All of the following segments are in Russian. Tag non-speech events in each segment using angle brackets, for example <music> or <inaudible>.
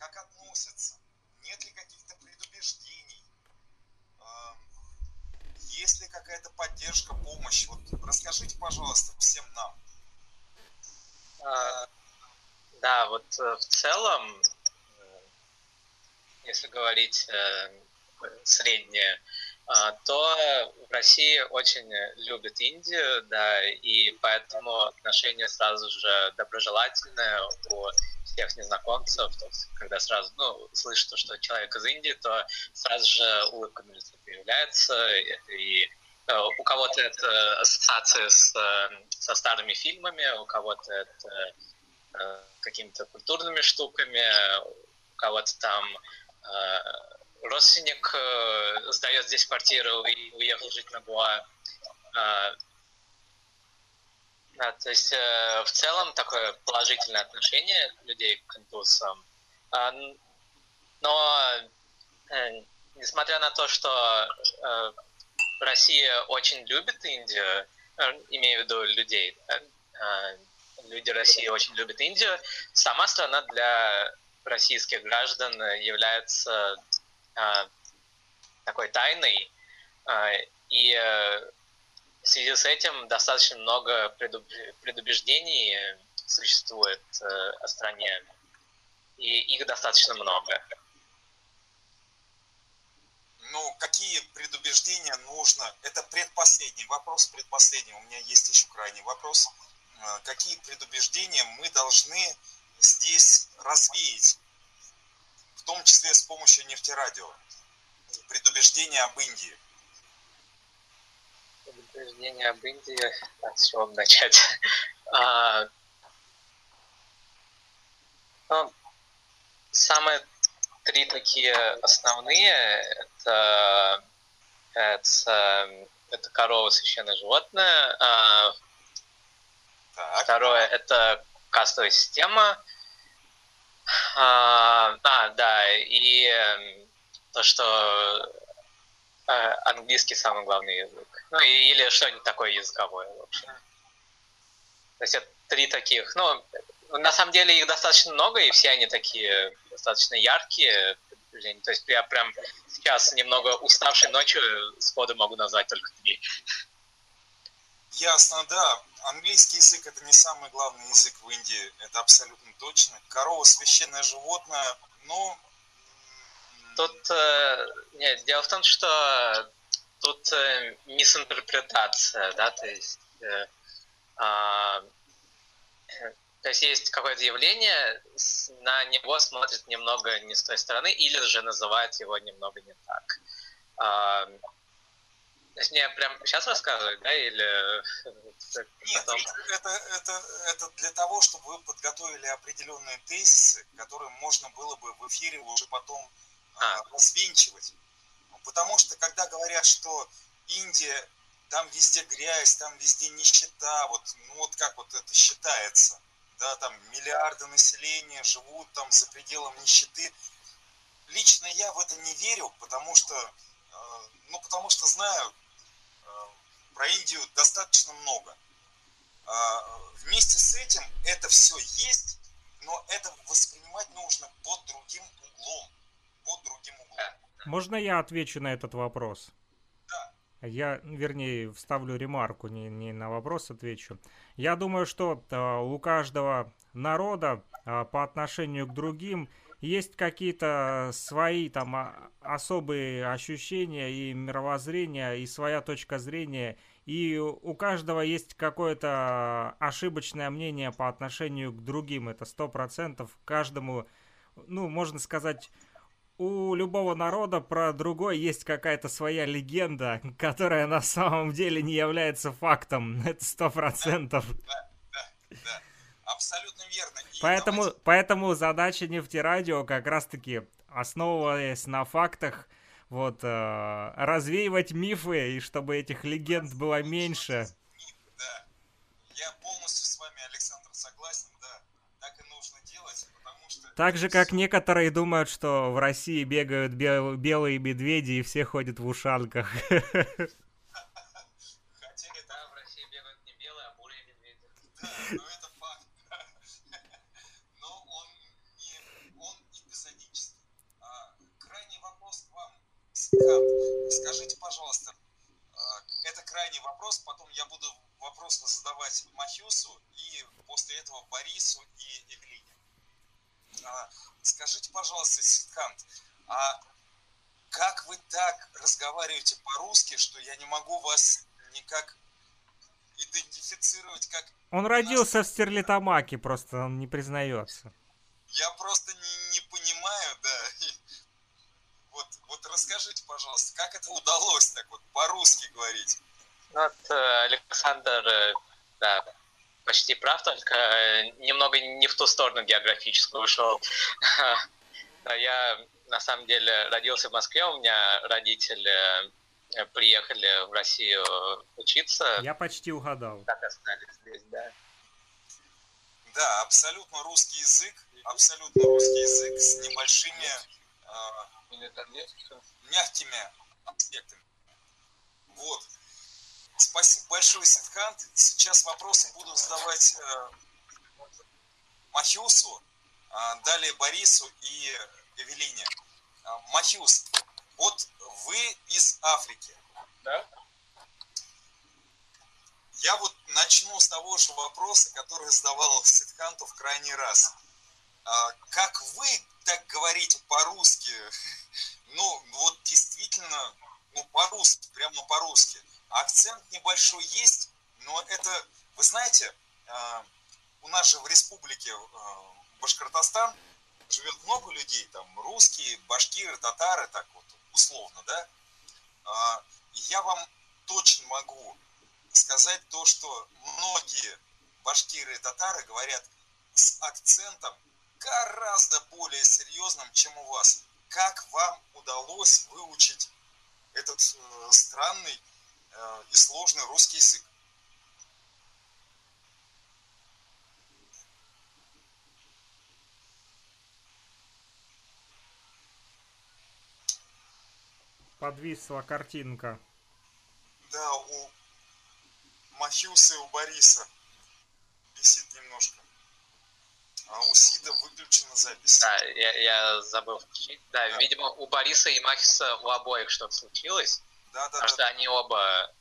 как относятся, нет ли каких-то предубеждений, есть ли какая-то поддержка, помощь. Вот расскажите, пожалуйста, всем нам. А, да, вот э, в целом, э, если говорить э, среднее, а, то в России очень любят Индию, да, и поэтому отношения сразу же доброжелательные у всех незнакомцев, то есть, когда сразу, ну, слышат, что человек из Индии, то сразу же улыбка на лице появляется, и э, у кого-то это ассоциация с, со старыми фильмами, у кого-то это э, какими-то культурными штуками, у кого-то там э, родственник э, сдает здесь квартиру и уехал жить на Гуа. Э, да, то есть э, в целом такое положительное отношение людей к индусам. Э, но э, несмотря на то, что э, Россия очень любит Индию, э, имею в виду людей, э, э люди России очень любят Индию, сама страна для российских граждан является а, такой тайной, а, и э, в связи с этим достаточно много предубеждений существует э, о стране, и их достаточно много. Ну, какие предубеждения нужно? Это предпоследний вопрос, предпоследний. У меня есть еще крайний вопрос. Э, какие предубеждения мы должны здесь развеять в том числе с помощью нефтерадио. Предубеждение об Индии. Предубеждение об Индии, с чего начать? <laughs> А, ну, самые три такие основные это, это, это корова священное животное. А, так. Второе это кастовая система. А, а да, и эм, то, что э, английский самый главный язык. Ну, или что-нибудь такое языковое, в общем. То есть это три таких, ну, на самом деле их достаточно много, и все они такие достаточно яркие. То есть я прям сейчас немного уставшей ночью сходу могу назвать только три. Ясно, да. Английский язык это не самый главный язык в Индии, это абсолютно точно. Корова священное животное, но... Тут, э, нет, дело в том, что тут э, мисинтерпретация, да, то есть, э, э, то есть есть какое-то явление, на него смотрят немного не с той стороны, или же называют его немного не так. Э, мне прям сейчас рассказывать, да, или... Нет, это, это, это для того, чтобы вы подготовили определенные тезисы, которые можно было бы в эфире уже потом а. развенчивать. Потому что, когда говорят, что Индия, там везде грязь, там везде нищета, вот, ну вот как вот это считается, да, там миллиарды населения живут там за пределом нищеты. Лично я в это не верю, потому что, э, ну, потому что знаю, про Индию достаточно много. А, вместе с этим это все есть, но это воспринимать нужно под другим углом. Под другим углом. Можно я отвечу на этот вопрос? Да. Я, вернее, вставлю ремарку, не, не на вопрос отвечу. Я думаю, что э, у каждого народа э, по отношению к другим есть какие-то свои там а, особые ощущения и мировоззрения, и своя точка зрения, и у каждого есть какое-то ошибочное мнение по отношению к другим, это сто процентов, каждому, ну, можно сказать, у любого народа про другой есть какая-то своя легенда, которая на самом деле не является фактом, <laughs> это сто процентов. Да, да, да. Абсолютно верно. И поэтому, давайте... поэтому задача нефтерадио как раз-таки, основываясь на фактах, вот, э, развеивать мифы, и чтобы этих легенд было меньше. Да. Я полностью с вами, Александр, согласен, да. Так и нужно делать, потому что... Так же, как некоторые думают, что в России бегают бел- белые медведи и все ходят в ушанках. Сидхант, <laughs> по-русски, что я не могу вас никак идентифицировать как... Он родился в Стерлитамаке, просто он не признается. Я просто не, не понимаю, да. Вот, вот расскажите, пожалуйста, как это удалось так вот по-русски говорить? Вот э, Александр, э, да, почти прав, только э, немного не в ту сторону географическую ушел. <laughs> Я на самом деле родился в Москве, у меня родители приехали в Россию учиться. Я почти угадал. Так остались здесь, да. Да, абсолютно русский язык, абсолютно русский язык с небольшими э, мягкими аспектами. Вот. Спасибо большое, Сидхант. Сейчас вопросы буду задавать э, Махиусу, э, далее Борису и Эвелине. Э, Махиус, вы из Африки. Да. Я вот начну с того же вопроса, который задавал Сидханту в крайний раз. А, как вы так говорите по-русски? <laughs> Ну, вот действительно, ну, по-русски, прямо по-русски. Акцент небольшой есть, но это, вы знаете, а, у нас же в республике а, Башкортостан живет много людей, там русские, башкиры, татары, так вот условно, да? Я вам точно могу сказать то, что многие башкиры и татары говорят с акцентом гораздо более серьезным, чем у вас. Как вам удалось выучить этот э, странный э, и сложный русский язык? Подвисла картинка. Да, у Махиуса и у Бориса висит немножко. А у Сида выключена запись. Да, я, я забыл включить. Да, да, видимо, у Бориса и Махиса у обоих что-то случилось. Да, да, потому да, что да. они оба...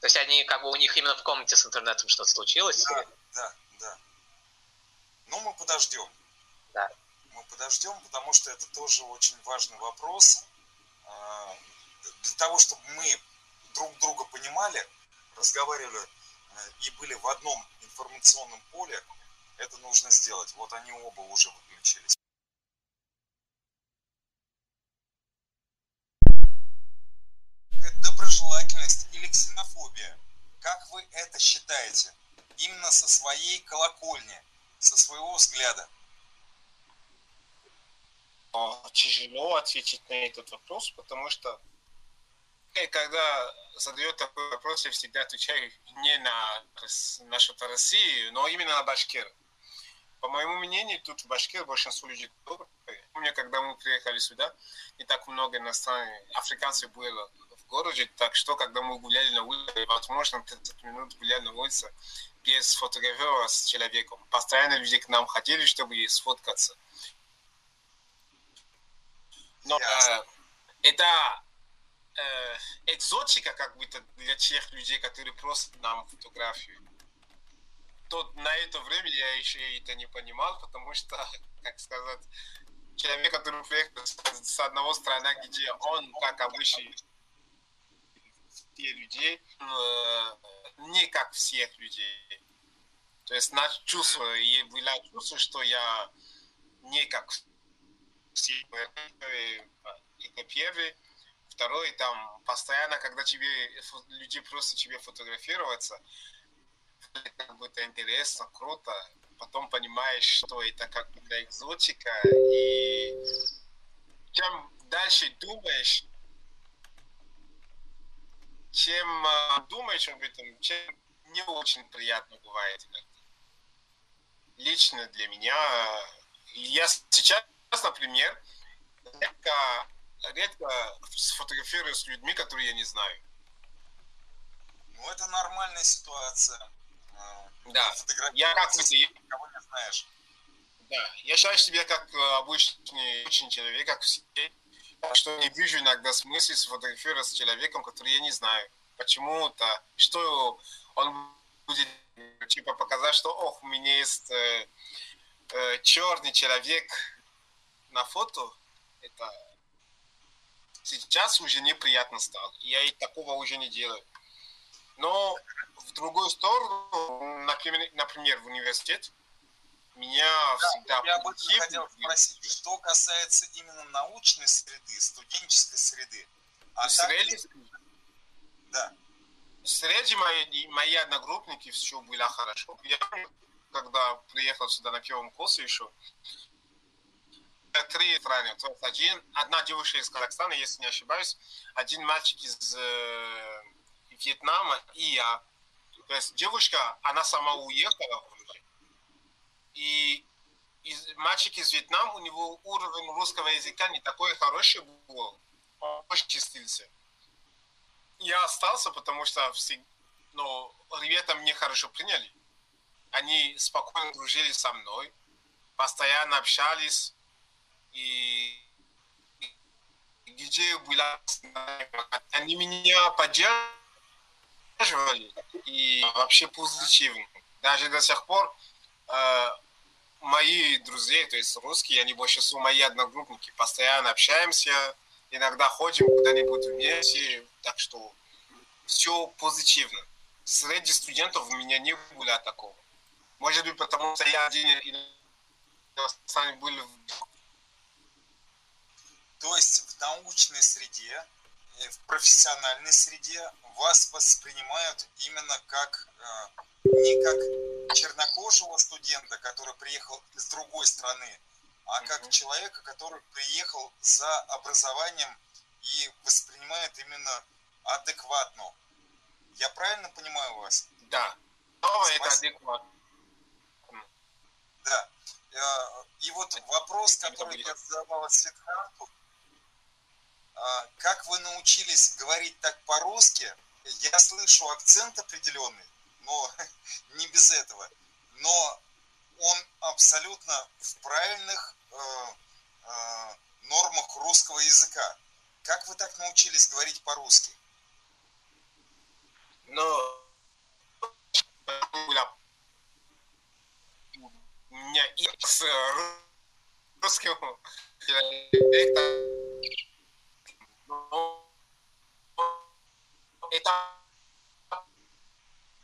То есть они, как бы, у них именно в комнате с интернетом что-то случилось? Да, или? да, да. Ну, мы подождем. Да. Мы подождем, потому что это тоже очень важный вопрос. А, для того, чтобы мы друг друга понимали, разговаривали э, и были в одном информационном поле, это нужно сделать. Вот они оба уже выключились. Доброжелательность или ксенофобия? Как вы это считаете? Именно со своей колокольни, со своего взгляда. Тяжело ответить на этот вопрос, потому что когда задает такой вопрос, я всегда отвечаю не на нашу Россию, но именно на Башкир. По моему мнению, тут в Башкир большинство людей добрые. Помню, когда мы приехали сюда, не так много иностранных африканцев было в городе, так что, когда мы гуляли на улице, возможно, 30 минут гуляли на улице без фотографирования с человеком. Постоянно люди к нам ходили, чтобы сфоткаться. Но э, это э, экзотика как будто для тех людей, которые просят нам фотографию. То на это время я еще это не понимал, потому что, <laughs> как сказать, человек, который приехал с одного страны, где он, как обычный все людей, э, не как всех людей. То есть наше чувство, и было чувство, что я не как все. Это первый. Второй, там, постоянно, когда тебе, люди просто тебе фотографироваться, как бы это интересно, круто, потом понимаешь, что это как бы для экзотика, и чем дальше думаешь, чем э, думаешь об этом, чем не очень приятно бывает Лично для меня, я сейчас, например, редко сфотографируюсь с людьми, которые я не знаю. Ну, это нормальная ситуация. А, да, я как бы... Кого не знаешь. Да, я считаю себя как э, обычный очень человек, как все. что не вижу иногда смысл сфотографировать с человеком, который я не знаю. Почему-то, что он будет типа показать, что ох, у меня есть э, э, черный человек на фото. Это сейчас уже неприятно стало. Я и такого уже не делаю. Но в другую сторону, например, например в университет, меня да, всегда... Я об этом хотел спросить. Что касается именно научной среды, студенческой среды. А среди... Так... Да. Среди мои, мои одногруппники все было хорошо. Я, когда приехал сюда на первом курсе еще, три страны. То есть один, одна девушка из Казахстана, если не ошибаюсь, один мальчик из э, Вьетнама и я. То есть девушка, она сама уехала и из, мальчик из Вьетнама, у него уровень русского языка не такой хороший был, он очень чистился. Я остался, потому что все, ну, ребята мне хорошо приняли. Они спокойно дружили со мной, постоянно общались, и где была, они меня поддерживали, и вообще позитивно. Даже до сих пор э, мои друзья, то есть русские, они больше всего мои одногруппники, постоянно общаемся, иногда ходим куда-нибудь вместе, так что все позитивно. Среди студентов у меня не было такого. Может быть, потому что я один иностранец был то есть в научной среде, э, в профессиональной среде вас воспринимают именно как э, не как чернокожего студента, который приехал из другой страны, а как человека, который приехал за образованием и воспринимает именно адекватно. Я правильно понимаю вас? Да. Слово это адекватно. Да. Э, и вот вопрос, который я задавал Сидхарту, как вы научились говорить так по-русски? Я слышу акцент определенный, но <laughs> не без этого. Но он абсолютно в правильных э, э, нормах русского языка. Как вы так научились говорить по-русски? Ну, у меня и с русским это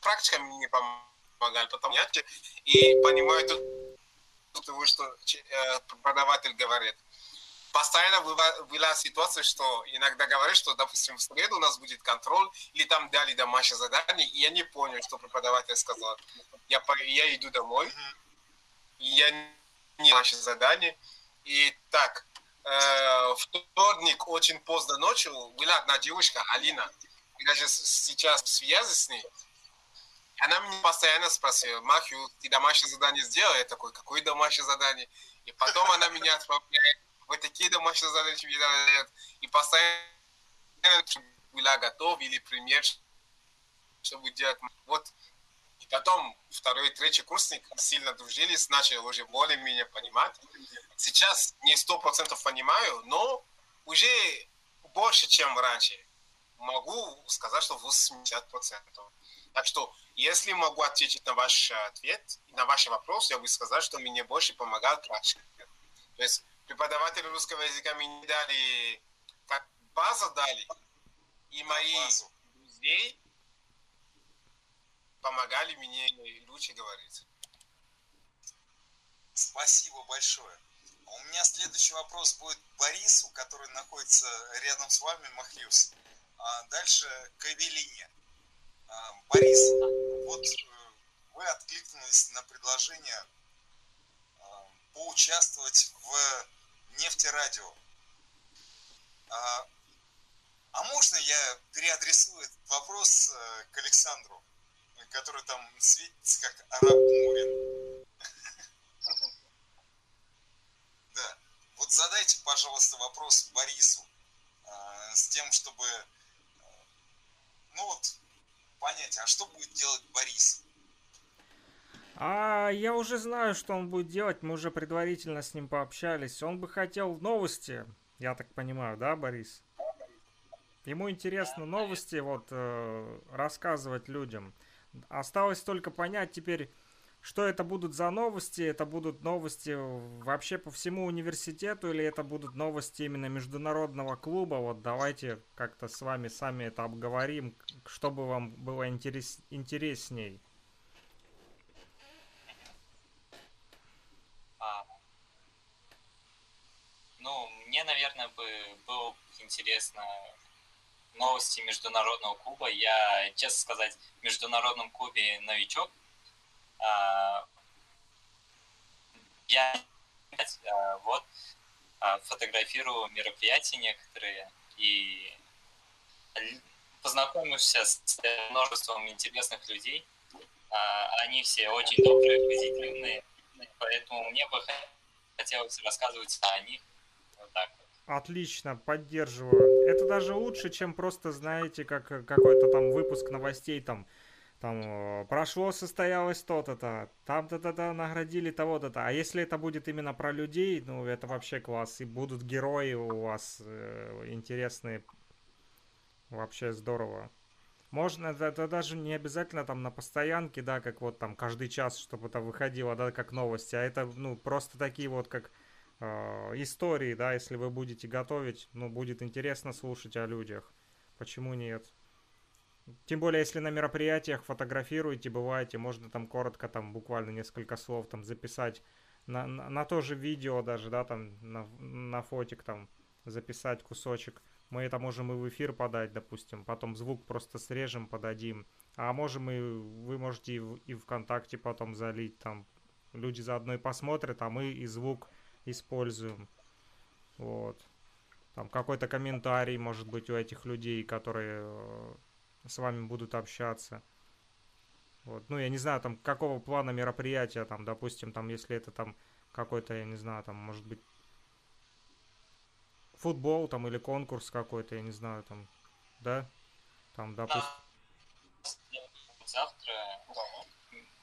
практика мне помогает, потому что и понимаю то, что э, преподаватель говорит. Постоянно была ситуация, что иногда говорят, что, допустим, в среду у нас будет контроль, или там дали домашнее задание, и я не понял, что преподаватель сказал. Я, я иду домой, и я не домашнее задание, и так, э, вторник очень поздно ночью была одна девушка, Алина, и даже сейчас в связи с ней, она мне постоянно спросила, Махю, ты домашнее задание сделал? Я такой, какое домашнее задание? И потом она меня отправляет, вы такие домашние задания тебе дают, и постоянно была готов или пример, чтобы делать. Вот потом второй третий курсник сильно дружились, начали уже более-менее понимать. Сейчас не сто процентов понимаю, но уже больше, чем раньше. Могу сказать, что 80 процентов. Так что, если могу ответить на ваш ответ, на ваш вопрос, я бы сказал, что мне больше помогает практика. То есть преподаватели русского языка мне дали, как базу дали, и мои друзей помогали мне лучше говорить. Спасибо большое. У меня следующий вопрос будет Борису, который находится рядом с вами, Махлюс. А дальше к Эвелине. А, Борис, вот э, вы откликнулись на предложение а, поучаствовать в нефтерадио. А, а можно я переадресую этот вопрос э, к Александру? Который там светится как араб Мурин. <laughs> Да. Вот задайте, пожалуйста, вопрос Борису а, с тем, чтобы а, ну вот понять, а что будет делать Борис? А я уже знаю, что он будет делать. Мы уже предварительно с ним пообщались. Он бы хотел новости Я так понимаю, да, Борис? Ему интересно новости вот э, рассказывать людям. Осталось только понять теперь, что это будут за новости. Это будут новости вообще по всему университету или это будут новости именно международного клуба. Вот давайте как-то с вами сами это обговорим, чтобы вам было интерес, интересней. А, ну, мне, наверное, бы было интересно новости международного клуба. Я, честно сказать, в международном клубе новичок. А, я а, вот а, фотографирую мероприятия некоторые и познакомился с множеством интересных людей. Они все очень добрые, позитивные, поэтому мне бы хотелось рассказывать о них вот так вот. Отлично, поддерживаю. Это даже лучше, чем просто, знаете, как какой-то там выпуск новостей, там, там, э, прошло, состоялось то-то-то, там-то-то-то наградили того-то-то. А если это будет именно про людей, ну, это вообще класс. И будут герои у вас э, интересные. Вообще здорово. Можно, это, это даже не обязательно там на постоянке, да, как вот там каждый час, чтобы это выходило, да, как новости, а это, ну, просто такие вот, как э, истории, да, если вы будете готовить, ну, будет интересно слушать о людях. Почему нет? Тем более, если на мероприятиях фотографируете, бываете, можно там коротко, там буквально несколько слов там записать на, на, на то же видео даже, да, там на, на фотик там записать кусочек. Мы это можем и в эфир подать, допустим, потом звук просто срежем, подадим. А можем и, вы можете и в, и ВКонтакте потом залить, там люди заодно и посмотрят, а мы и звук используем. Вот. Там какой-то комментарий, может быть, у этих людей, которые э, с вами будут общаться. Вот. Ну, я не знаю, там, какого плана мероприятия, там, допустим, там, если это там какой-то, я не знаю, там, может быть, футбол, там, или конкурс какой-то, я не знаю, там, да? Там, допустим... Завтра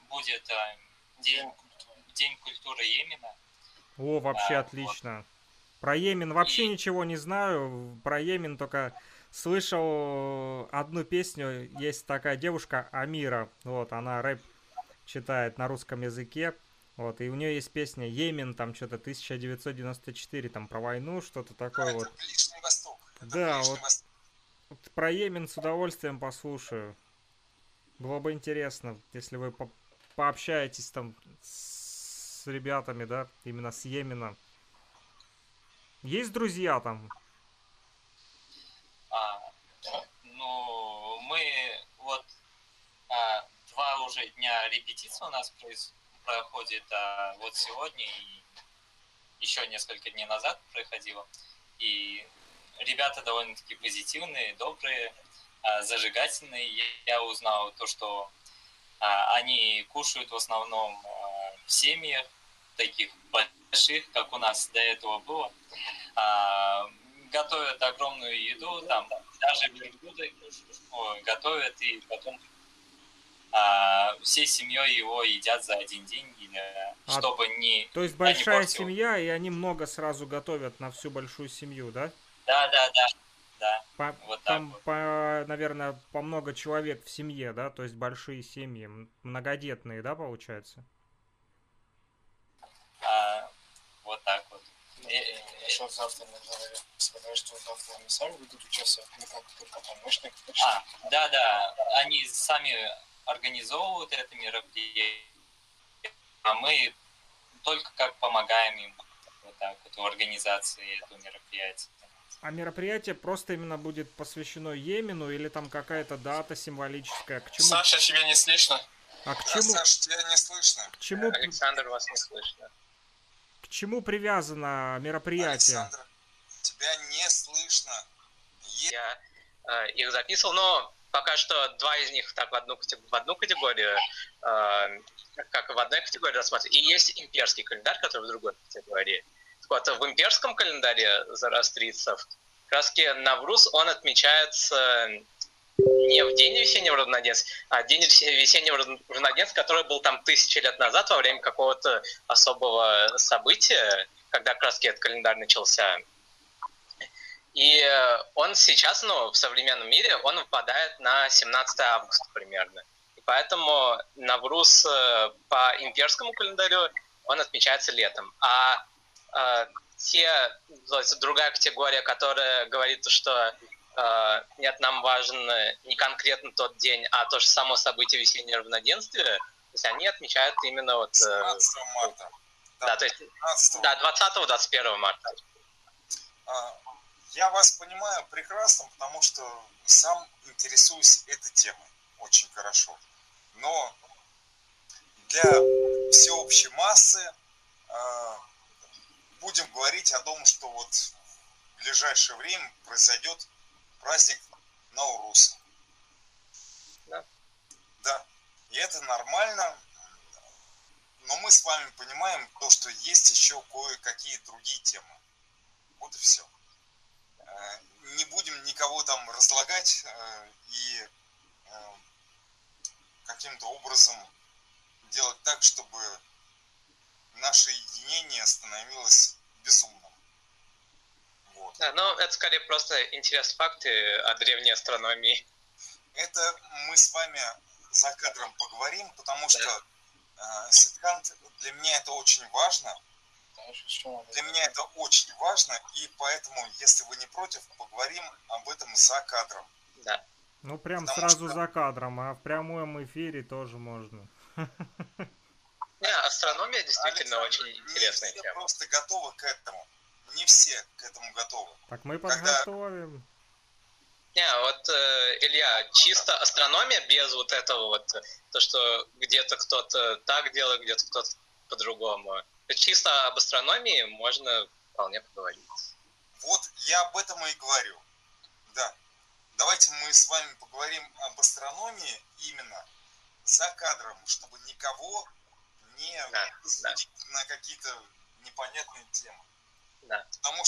будет а, день, день культуры Йемена. О, вообще а, отлично. Вот. Про Йемен вообще ничего не знаю. Про Йемен только слышал одну песню. Есть такая девушка Амира. Вот, она рэп читает на русском языке. Вот, и у нее есть песня Йемен, там что-то 1994, там про войну, что-то такое вот. Ближний Восток. Это да, вот, Восток. вот про Йемен с удовольствием послушаю. Было бы интересно, если вы по пообщаетесь там с с ребятами, да, именно с Йемена. Есть друзья там? А, ну, мы вот а, два уже дня репетиции у нас проходит, а вот сегодня и еще несколько дней назад проходило. И ребята довольно-таки позитивные, добрые, а, зажигательные. Я узнал то, что а, они кушают в основном в семьях, таких больших, как у нас до этого было, а, готовят огромную еду, там даже верблюды готовят и потом а, всей семьей его едят за один день, или, а, чтобы не... То есть большая семья, и они много сразу готовят на всю большую семью, да? Да, да, да. Да, по, вот там, вот. по, наверное, по много человек в семье, да, то есть большие семьи, многодетные, да, получается? А, вот так вот. Еще завтра, наверное, сказать, что завтра они сами будут участвовать, не как только помощник. А, да, да, они сами организовывают это мероприятие, а мы только как помогаем им вот так вот в организации этого мероприятия. А мероприятие просто именно будет посвящено Йемену или там какая-то дата символическая? К чему? Саша, тебя не слышно. А к чему? Саша, тебя не слышно. К чему? Александр, вас не слышно. Чему привязано мероприятие? Александр, тебя не слышно. Я э, их записывал, но пока что два из них так в одну, в одну категорию, э, как в одной категории рассматривать. И есть имперский календарь, который в другой категории. Вот в имперском календаре зарастрицев как раз Навруз, он отмечается не в день весеннего равноденствия, а день весеннего равноденствия, который был там тысячи лет назад во время какого-то особого события, когда как раз этот календарь начался. И он сейчас, ну, в современном мире, он выпадает на 17 августа примерно. И поэтому Навруз по имперскому календарю он отмечается летом. А э, те, другая категория, которая говорит, что э, нет, нам важен не конкретно тот день, а то же само событие весеннего равноденствия, то есть они отмечают именно вот... Э, марта. Да, да то есть 15 да, 20-21 марта. А, я вас понимаю прекрасно, потому что сам интересуюсь этой темой очень хорошо. Но для всеобщей массы э, будем говорить о том, что вот в ближайшее время произойдет праздник Наурус. Да. Да. И это нормально. Но мы с вами понимаем то, что есть еще кое-какие другие темы. Вот и все. Э, не будем никого там разлагать э, и э, каким-то образом делать так, чтобы наше единение становилось безумным. Вот. Да, но это скорее просто интерес факты о древней астрономии. Это мы с вами за кадром поговорим, потому да. что э, Ситкант, для меня это очень важно. Для меня это очень важно, и поэтому, если вы не против, поговорим об этом за кадром. Да. Ну, прям Потому сразу что... за кадром, а в прямом эфире тоже можно. Не, астрономия действительно Александр, очень интересная не все тема. просто готовы к этому. Не все к этому готовы. Так мы подготовим. Когда... Не, вот, э, Илья, чисто астрономия без вот этого вот, то, что где-то кто-то так делает, где-то кто-то по-другому. Чисто об астрономии можно вполне поговорить. Вот я об этом и говорю. Да. Давайте мы с вами поговорим об астрономии именно за кадром, чтобы никого не да, да. на какие-то непонятные темы. Да. Потому